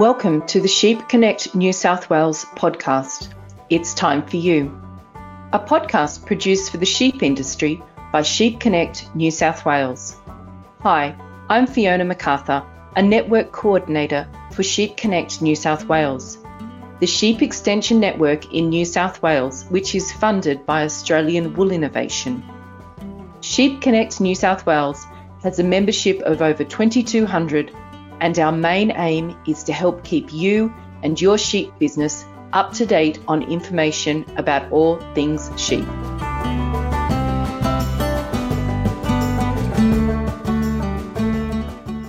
Welcome to the Sheep Connect New South Wales podcast. It's time for you. A podcast produced for the sheep industry by Sheep Connect New South Wales. Hi, I'm Fiona MacArthur, a network coordinator for Sheep Connect New South Wales, the sheep extension network in New South Wales, which is funded by Australian Wool Innovation. Sheep Connect New South Wales has a membership of over 2,200 and our main aim is to help keep you and your sheep business up to date on information about all things sheep.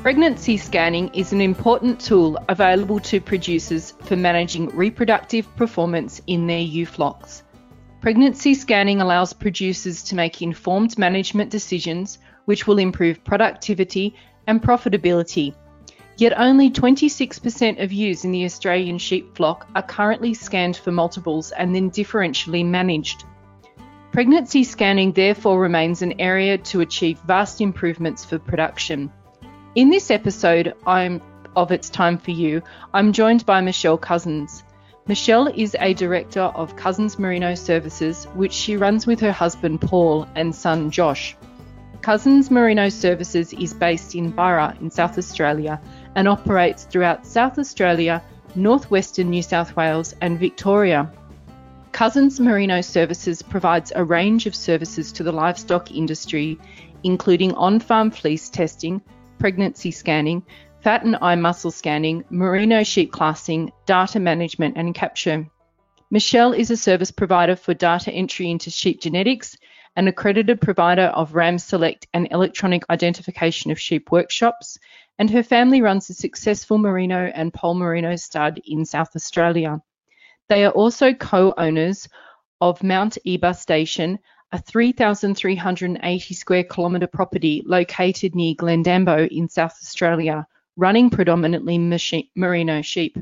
Pregnancy scanning is an important tool available to producers for managing reproductive performance in their ewe flocks. Pregnancy scanning allows producers to make informed management decisions which will improve productivity and profitability Yet only 26% of ewes in the Australian sheep flock are currently scanned for multiples and then differentially managed. Pregnancy scanning therefore remains an area to achieve vast improvements for production. In this episode I'm, of It's Time for You, I'm joined by Michelle Cousins. Michelle is a director of Cousins Merino Services, which she runs with her husband Paul and son Josh. Cousins Merino Services is based in Burra in South Australia and operates throughout South Australia, northwestern New South Wales, and Victoria. Cousins Merino Services provides a range of services to the livestock industry, including on farm fleece testing, pregnancy scanning, fat and eye muscle scanning, merino sheep classing, data management, and capture. Michelle is a service provider for data entry into sheep genetics, an accredited provider of RAM Select and electronic identification of sheep workshops, and her family runs a successful merino and poll merino stud in South Australia. They are also co owners of Mount Eba Station, a 3,380 square kilometre property located near Glendambo in South Australia, running predominantly merino sheep.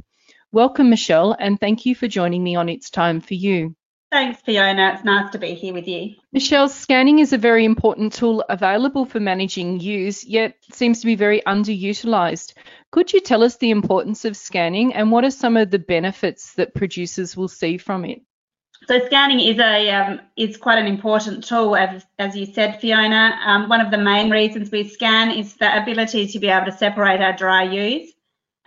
Welcome, Michelle, and thank you for joining me on It's Time for You. Thanks, Fiona. It's nice to be here with you. Michelle, scanning is a very important tool available for managing ewes, yet seems to be very underutilized. Could you tell us the importance of scanning and what are some of the benefits that producers will see from it? So scanning is a um, is quite an important tool, as, as you said, Fiona. Um, one of the main reasons we scan is the ability to be able to separate our dry ewes,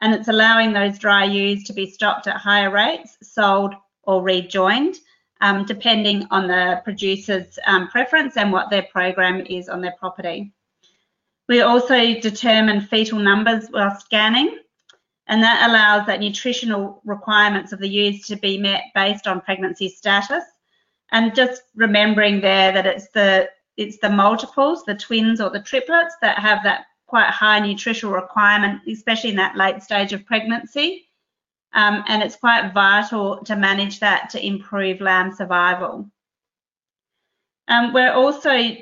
and it's allowing those dry ewes to be stocked at higher rates, sold or rejoined um, depending on the producer's um, preference and what their program is on their property. We also determine fetal numbers while scanning, and that allows that nutritional requirements of the ewes to be met based on pregnancy status. And just remembering there that it's the it's the multiples, the twins or the triplets that have that quite high nutritional requirement, especially in that late stage of pregnancy. Um, and it's quite vital to manage that to improve lamb survival. Um, we're also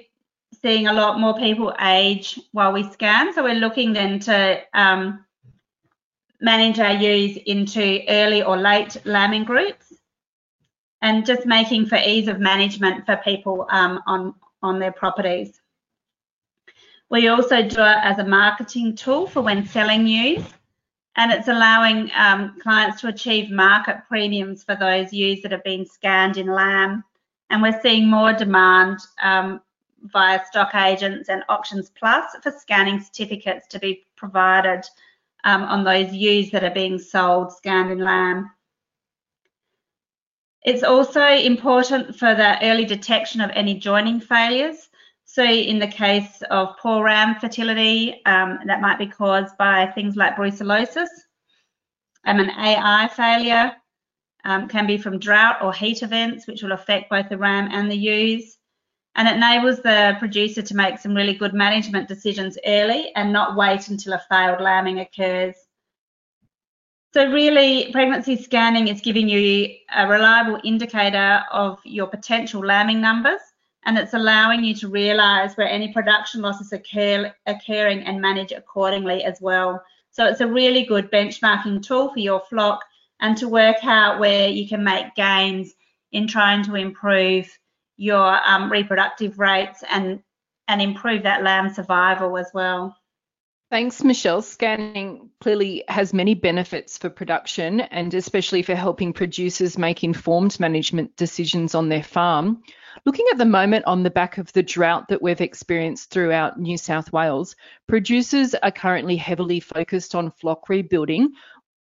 seeing a lot more people age while we scan, so we're looking then to um, manage our ewes into early or late lambing groups and just making for ease of management for people um, on, on their properties. We also do it as a marketing tool for when selling ewes and it's allowing um, clients to achieve market premiums for those ewes that have been scanned in lamb. And we're seeing more demand um, via stock agents and Auctions Plus for scanning certificates to be provided um, on those ewes that are being sold scanned in lamb. It's also important for the early detection of any joining failures. So in the case of poor ram fertility, um, that might be caused by things like brucellosis. Um, an AI failure um, can be from drought or heat events, which will affect both the ram and the ewes. And it enables the producer to make some really good management decisions early and not wait until a failed lambing occurs. So really, pregnancy scanning is giving you a reliable indicator of your potential lambing numbers and it's allowing you to realize where any production losses occur occurring and manage accordingly as well. So it's a really good benchmarking tool for your flock and to work out where you can make gains in trying to improve your um, reproductive rates and and improve that lamb survival as well. Thanks, Michelle. Scanning clearly has many benefits for production and especially for helping producers make informed management decisions on their farm. Looking at the moment on the back of the drought that we've experienced throughout New South Wales, producers are currently heavily focused on flock rebuilding.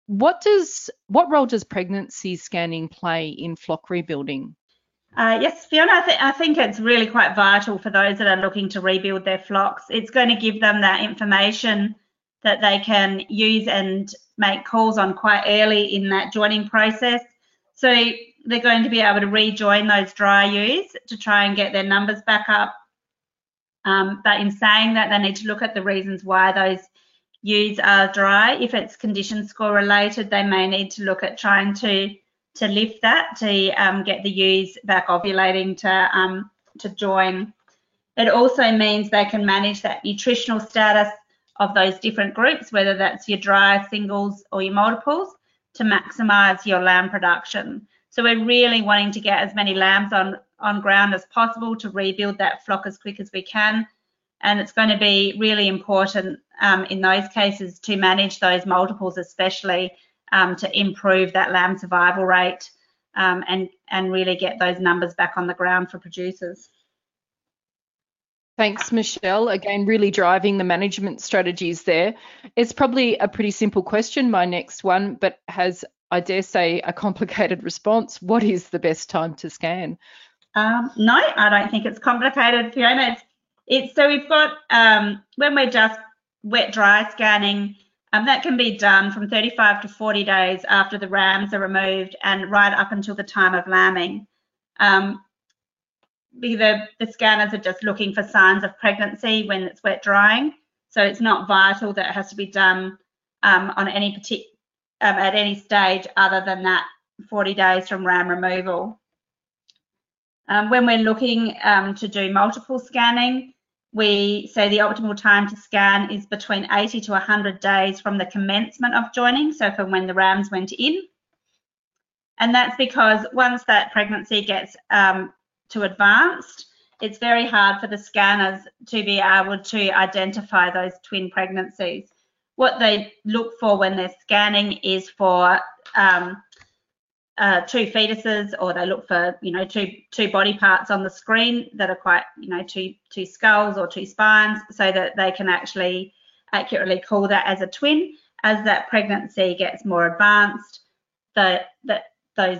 What does what role does pregnancy scanning play in flock rebuilding? Uh, yes, Fiona, I, th- I, think it's really quite vital for those that are looking to rebuild their flocks. It's going to give them that information that they can use and make calls on quite early in that joining process. So they're going to be able to rejoin those dry ewes to try and get their numbers back up. Um, but in saying that, they need to look at the reasons why those ewes are dry. If it's condition score related, they may need to look at trying to to lift that to um, get the ewes back ovulating to um, to join. It also means they can manage that nutritional status of those different groups, whether that's your dry singles or your multiples, to maximise your lamb production. So we're really wanting to get as many lambs on, on ground as possible to rebuild that flock as quick as we can. And it's going to be really important um, in those cases to manage those multiples, especially um, to improve that lamb survival rate um, and, and really get those numbers back on the ground for producers. Thanks, Michelle. Again, really driving the management strategies there. It's probably a pretty simple question, my next one, but has, I dare say, a complicated response. What is the best time to scan? Um, no, I don't think it's complicated, Fiona. It's, it's so we've got um, when we're just wet dry scanning, um, that can be done from 35 to 40 days after the rams are removed and right up until the time of lambing. Um, the, the scanners are just looking for signs of pregnancy when it's wet drying. So it's not vital that it has to be done um, on any particular um, at any stage other than that 40 days from ram removal. Um, when we're looking um, to do multiple scanning, we say the optimal time to scan is between 80 to 100 days from the commencement of joining, so from when the rams went in. And that's because once that pregnancy gets um, to advanced, it's very hard for the scanners to be able to identify those twin pregnancies. What they look for when they're scanning is for um, uh, two fetuses or they look for you know two two body parts on the screen that are quite you know two two skulls or two spines so that they can actually accurately call that as a twin. As that pregnancy gets more advanced the that those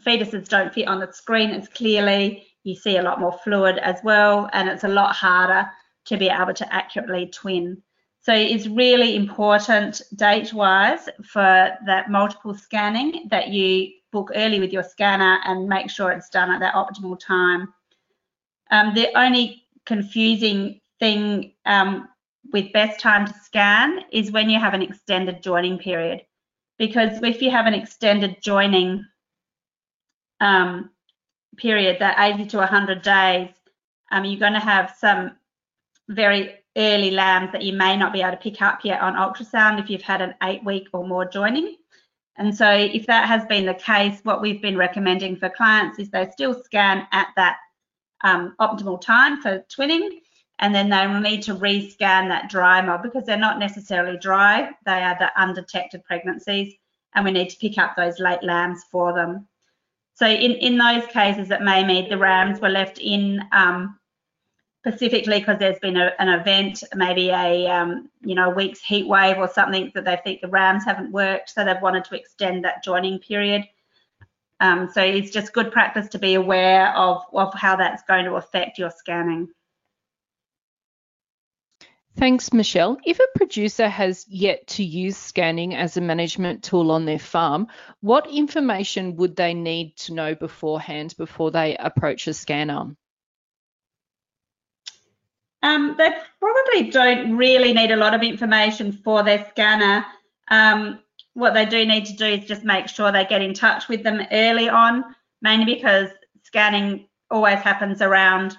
fetuses don't fit on the screen as clearly. You see a lot more fluid as well and it's a lot harder to be able to accurately twin so it's really important date wise for that multiple scanning that you book early with your scanner and make sure it's done at that optimal time. Um, the only confusing thing um, with best time to scan is when you have an extended joining period. Because if you have an extended joining um, period, that 80 to 100 days, um, you're going to have some very early lambs that you may not be able to pick up yet on ultrasound if you've had an eight week or more joining. And so if that has been the case, what we've been recommending for clients is they still scan at that um, optimal time for twinning, and then they will need to rescan that dry mob because they're not necessarily dry, they are the undetected pregnancies, and we need to pick up those late lambs for them. So in, in those cases, it may mean the rams were left in um, specifically because there's been a, an event, maybe a um, you know a week's heat wave or something that they think the rams haven't worked, so they've wanted to extend that joining period. Um, so it's just good practice to be aware of, of how that's going to affect your scanning. Thanks, Michelle. If a producer has yet to use scanning as a management tool on their farm, what information would they need to know beforehand before they approach a scanner? Um, they probably don't really need a lot of information for their scanner. Um, what they do need to do is just make sure they get in touch with them early on, mainly because scanning always happens around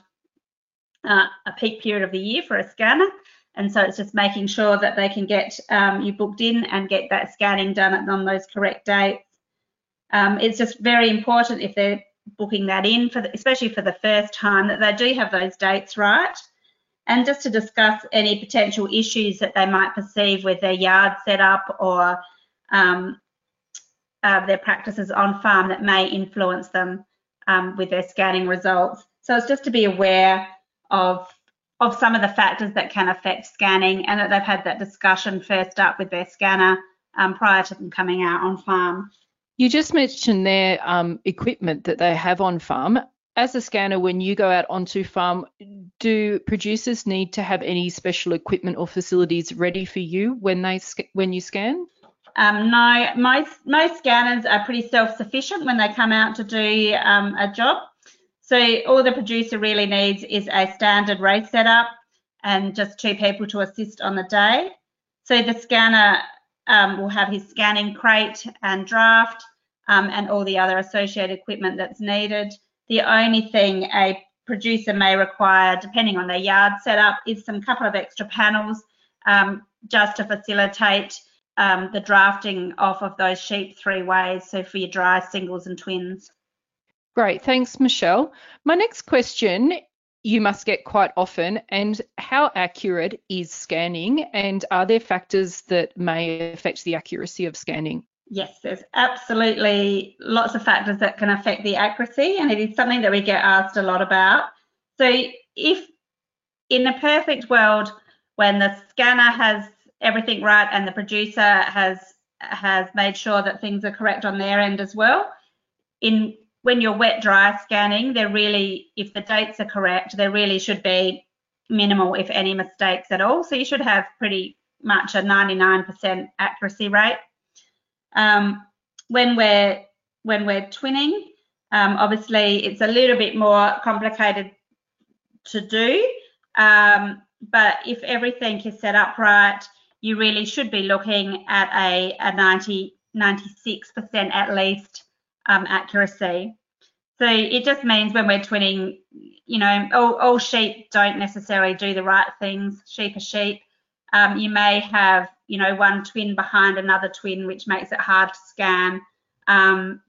uh, a peak period of the year for a scanner. And so it's just making sure that they can get um, you booked in and get that scanning done on those correct dates. Um, it's just very important if they're booking that in, for the, especially for the first time, that they do have those dates right and just to discuss any potential issues that they might perceive with their yard setup or um, uh, their practices on farm that may influence them um, with their scanning results. So it's just to be aware of of some of the factors that can affect scanning and that they've had that discussion first up with their scanner um, prior to them coming out on farm. You just mentioned their um, equipment that they have on farm. As a scanner, when you go out onto farm, do producers need to have any special equipment or facilities ready for you when they when you scan? Um, no, most most scanners are pretty self-sufficient when they come out to do um, a job. So all the producer really needs is a standard race setup and just two people to assist on the day. So the scanner um, will have his scanning crate and draft um, and all the other associated equipment that's needed. The only thing a producer may require, depending on their yard setup, is some couple of extra panels um, just to facilitate um, the drafting off of those sheep three ways, so for your dry singles and twins. Great, thanks, Michelle. My next question you must get quite often, and how accurate is scanning, and are there factors that may affect the accuracy of scanning? Yes, there's absolutely lots of factors that can affect the accuracy, and it is something that we get asked a lot about. So, if in a perfect world, when the scanner has everything right and the producer has has made sure that things are correct on their end as well, in when you're wet dry scanning, there really, if the dates are correct, there really should be minimal, if any, mistakes at all. So you should have pretty much a 99% accuracy rate. Um, when we're when we're twinning, um, obviously it's a little bit more complicated to do. Um, but if everything is set up right, you really should be looking at a, a 90, 96% at least um, accuracy. So it just means when we're twinning, you know, all, all, sheep don't necessarily do the right things. Sheep are sheep. Um, you may have, you know, one twin behind another twin, which makes it hard to scan. Um,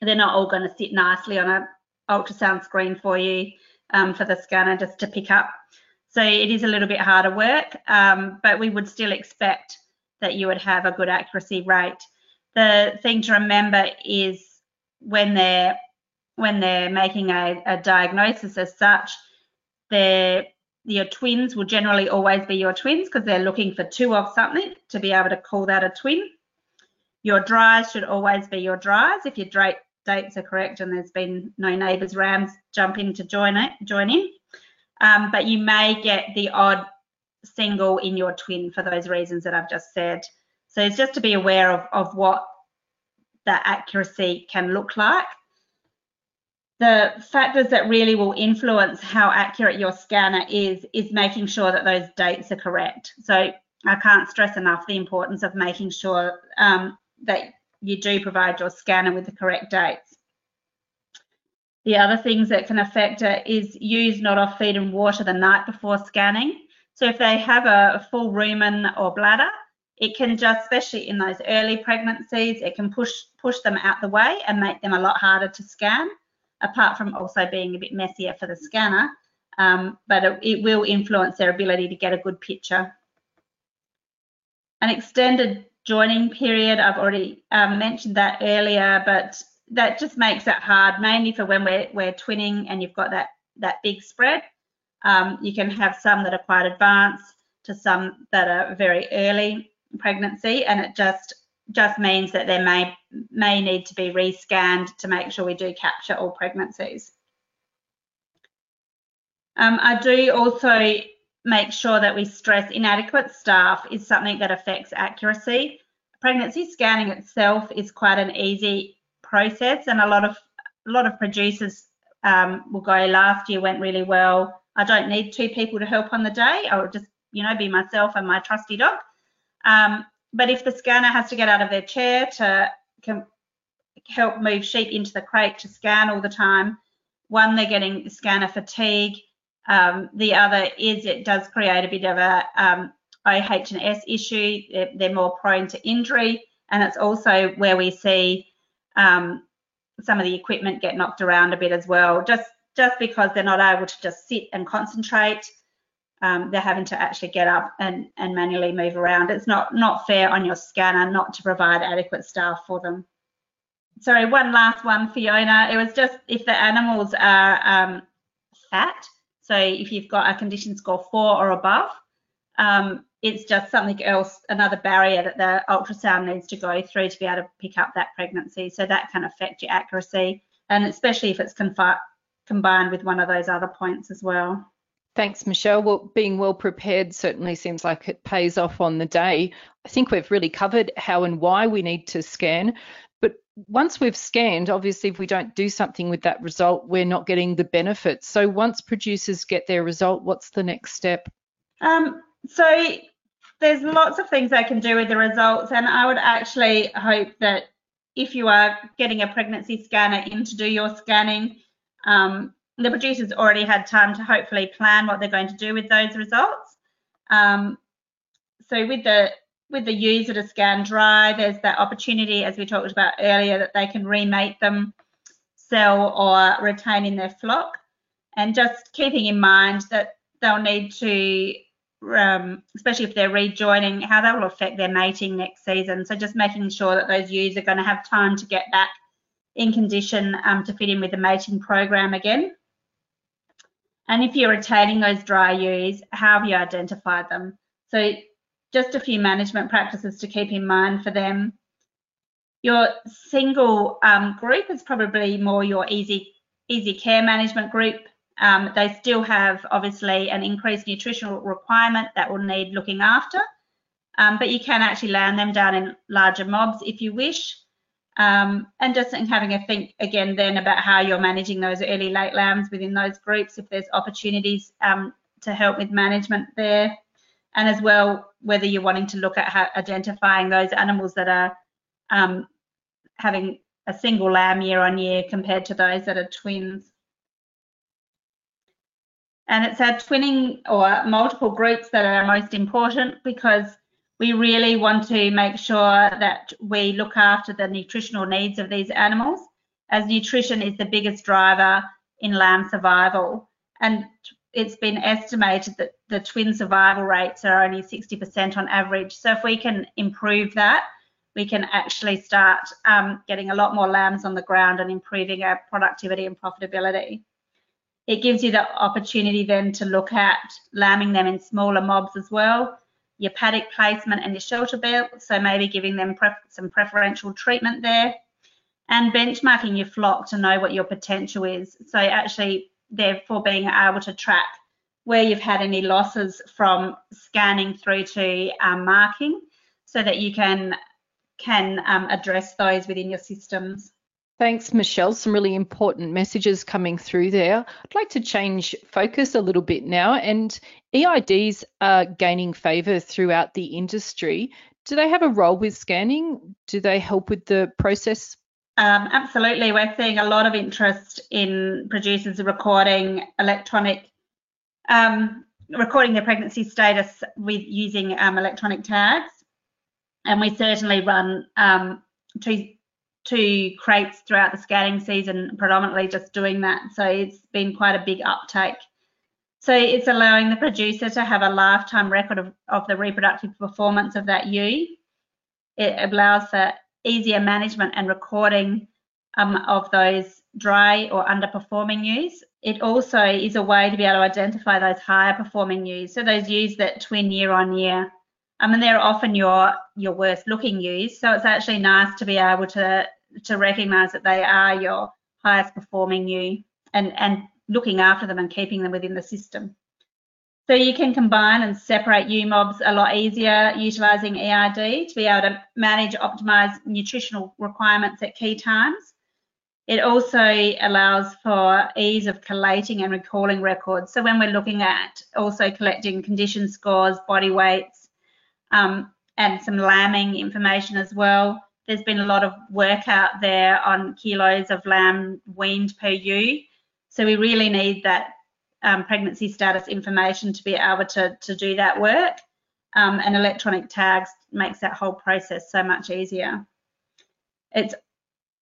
they're not all going to sit nicely on a ultrasound screen for you um, for the scanner just to pick up. So it is a little bit harder work, um, but we would still expect that you would have a good accuracy rate. The thing to remember is when they're when they're making a, a diagnosis as such, their your twins will generally always be your twins because they're looking for two of something to be able to call that a twin. Your dries should always be your dries if your dates are correct and there's been no neighbours rams jump in to join it join in. Um, but you may get the odd single in your twin for those reasons that I've just said. So it's just to be aware of, of what that accuracy can look like. The factors that really will influence how accurate your scanner is, is making sure that those dates are correct. So I can't stress enough the importance of making sure um, that you do provide your scanner with the correct dates. The other things that can affect it is ewes not off feed and water the night before scanning. So if they have a, full rumen or bladder, it can just, especially in those early pregnancies, it can push push them out the way and make them a lot harder to scan, apart from also being a bit messier for the scanner. Um, but it, it, will influence their ability to get a good picture. An extended joining period, I've already um, mentioned that earlier, but that just makes it hard, mainly for when we're, we're twinning and you've got that, that big spread. Um, you can have some that are quite advanced to some that are very early pregnancy and it just just means that there may may need to be rescanned to make sure we do capture all pregnancies. Um, I do also make sure that we stress inadequate staff is something that affects accuracy. Pregnancy scanning itself is quite an easy process and a lot of a lot of producers um, will go last year went really well. I don't need two people to help on the day. I'll just you know be myself and my trusty dog. Um, but if the scanner has to get out of their chair to help move sheep into the crate to scan all the time, one, they're getting scanner fatigue. Um, the other is it does create a bit of a um, OH&S issue. They're, they're, more prone to injury. And it's also where we see um, some of the equipment get knocked around a bit as well, just, just because they're not able to just sit and concentrate um, they're having to actually get up and, and manually move around. It's not, not fair on your scanner not to provide adequate staff for them. Sorry, one last one, Fiona. It was just if the animals are um, fat, so if you've got a condition score four or above, um, it's just something else, another barrier that the ultrasound needs to go through to be able to pick up that pregnancy. So that can affect your accuracy, and especially if it's combined with one of those other points as well. Thanks, Michelle. Well, being well prepared certainly seems like it pays off on the day. I think we've really covered how and why we need to scan. But once we've scanned, obviously, if we don't do something with that result, we're not getting the benefits. So once producers get their result, what's the next step? Um, so there's lots of things they can do with the results, and I would actually hope that if you are getting a pregnancy scanner in to do your scanning, um, the producers already had time to hopefully plan what they're going to do with those results. Um, so with the with the that are scanned dry, there's that opportunity, as we talked about earlier, that they can remate them, sell or retain in their flock. And just keeping in mind that they'll need to, um, especially if they're rejoining, how that will affect their mating next season. So just making sure that those ewes are going to have time to get back in condition um, to fit in with the mating program again. And if you're retaining those dry ewes, how have you identified them? So just a few management practices to keep in mind for them. Your single um, group is probably more your easy, easy care management group. Um, they still have obviously an increased nutritional requirement that will need looking after, um, but you can actually land them down in larger mobs if you wish. Um, and just having a think again then about how you're managing those early late lambs within those groups, if there's opportunities um, to help with management there. And as well, whether you're wanting to look at identifying those animals that are um, having a single lamb year on year compared to those that are twins. And it's our twinning or multiple groups that are most important because we really want to make sure that we look after the nutritional needs of these animals, as nutrition is the biggest driver in lamb survival. And it's been estimated that the twin survival rates are only 60% on average. So if we can improve that, we can actually start um, getting a lot more lambs on the ground and improving our productivity and profitability. It gives you the opportunity then to look at lambing them in smaller mobs as well your paddock placement and your shelter belt, so maybe giving them some preferential treatment there, and benchmarking your flock to know what your potential is. So actually, therefore, being able to track where you've had any losses from scanning through to um, marking, so that you can can um, address those within your systems. Thanks, Michelle. Some really important messages coming through there. I'd like to change focus a little bit now. And EIDs are gaining favour throughout the industry. Do they have a role with scanning? Do they help with the process? Um, absolutely. We're seeing a lot of interest in producers recording electronic, um, recording their pregnancy status with using um, electronic tags. And we certainly run um, two two crates throughout the scanning season, predominantly just doing that. So it's been quite a big uptake. So it's allowing the producer to have a lifetime record of, of the reproductive performance of that ewe. It allows for easier management and recording um, of those dry or underperforming ewes. It also is a way to be able to identify those higher performing ewes, so those ewes that twin year on year. I mean, they're often your your worst looking ewes, so it's actually nice to be able to to recognise that they are your highest performing ewe and and looking after them and keeping them within the system. So you can combine and separate ewe mobs a lot easier utilising EID to be able to manage, optimise nutritional requirements at key times. It also allows for ease of collating and recalling records. So when we're looking at also collecting condition scores, body weights, um, and some lambing information as well. There's been a lot of work out there on kilos of lamb weaned per ewe. So we really need that um, pregnancy status information to be able to, to do that work. Um, and electronic tags makes that whole process so much easier. It's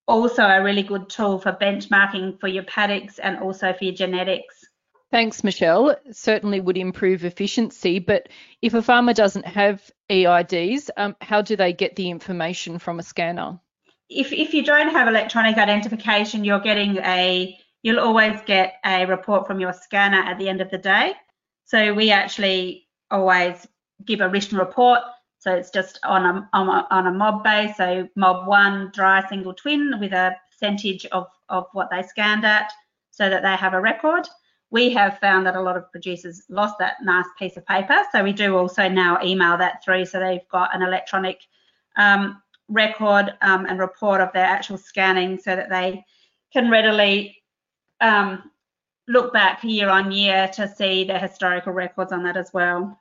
also a really good tool for benchmarking for your paddocks and also for your genetics. Thanks, Michelle. certainly would improve efficiency, but if a farmer doesn't have EIDs, um, how do they get the information from a scanner? If, if you don't have electronic identification, you're getting a, you'll always get a report from your scanner at the end of the day. So we actually always give a written report. So it's just on a, on a, on a mob base. So mob one, dry single twin with a percentage of, of what they scanned at so that they have a record we have found that a lot of producers lost that nice piece of paper. So we do also now email that through so they've got an electronic um, record um, and report of their actual scanning so that they can readily um, look back year on year to see the historical records on that as well.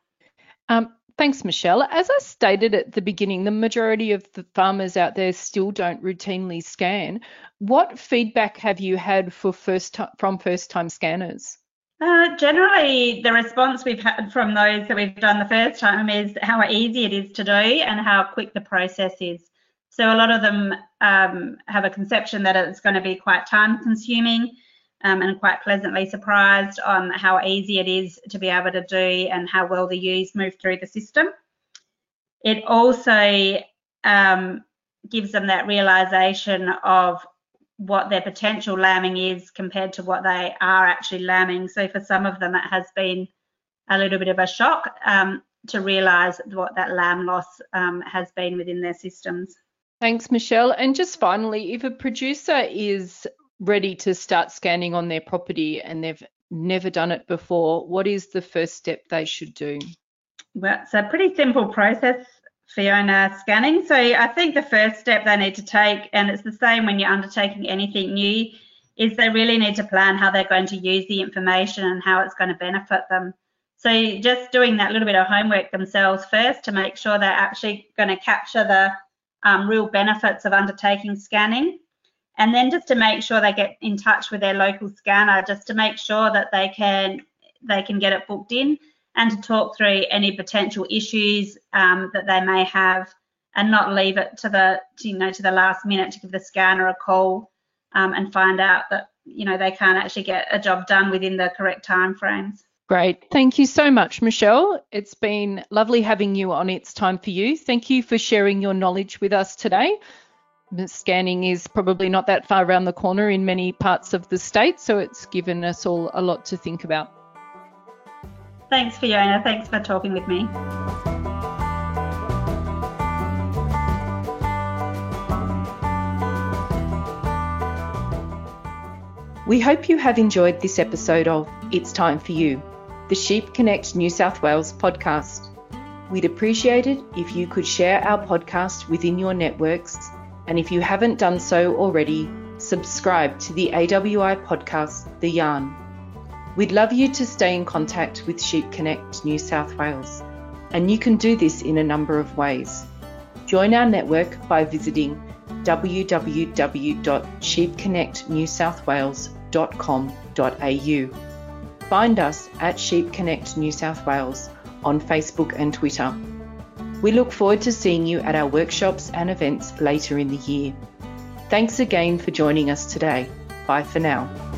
Um, thanks, Michelle. As I stated at the beginning, the majority of the farmers out there still don't routinely scan. What feedback have you had for first from first-time scanners? Uh, generally, the response we've had from those that we've done the first time is how easy it is to do and how quick the process is. So a lot of them um, have a conception that it's going to be quite time consuming um, and quite pleasantly surprised on how easy it is to be able to do and how well the ewes move through the system. It also um, gives them that realization of what their potential lambing is compared to what they are actually lambing. So for some of them, it has been a little bit of a shock um, to realise what that lamb loss um, has been within their systems. Thanks, Michelle. And just finally, if a producer is ready to start scanning on their property and they've never done it before, what is the first step they should do? Well, it's a pretty simple process. Fiona scanning. So I think the first step they need to take, and it's the same when you're undertaking anything new, is they really need to plan how they're going to use the information and how it's going to benefit them. So just doing that little bit of homework themselves first to make sure they're actually going to capture the um, real benefits of undertaking scanning. And then just to make sure they get in touch with their local scanner, just to make sure that they can they can get it booked in and to talk through any potential issues um, that they may have and not leave it to the to, you know to the last minute to give the scanner a call um, and find out that you know they can't actually get a job done within the correct time frames. Great. Thank you so much, Michelle. It's been lovely having you on It's Time for You. Thank you for sharing your knowledge with us today. Scanning is probably not that far around the corner in many parts of the state, so it's given us all a lot to think about. Thanks, Fiona. Thanks for talking with me. We hope you have enjoyed this episode of It's Time for You, the Sheep Connect New South Wales podcast. We'd appreciate it if you could share our podcast within your networks, and if you haven't done so already, subscribe to the AWI podcast, The Yarn. We'd love you to stay in contact with Sheep Connect New South Wales, and you can do this in a number of ways. Join our network by visiting www.sheepconnectnewsouthwales.com.au. Find us at Sheep Connect New South Wales on Facebook and Twitter. We look forward to seeing you at our workshops and events later in the year. Thanks again for joining us today. Bye for now.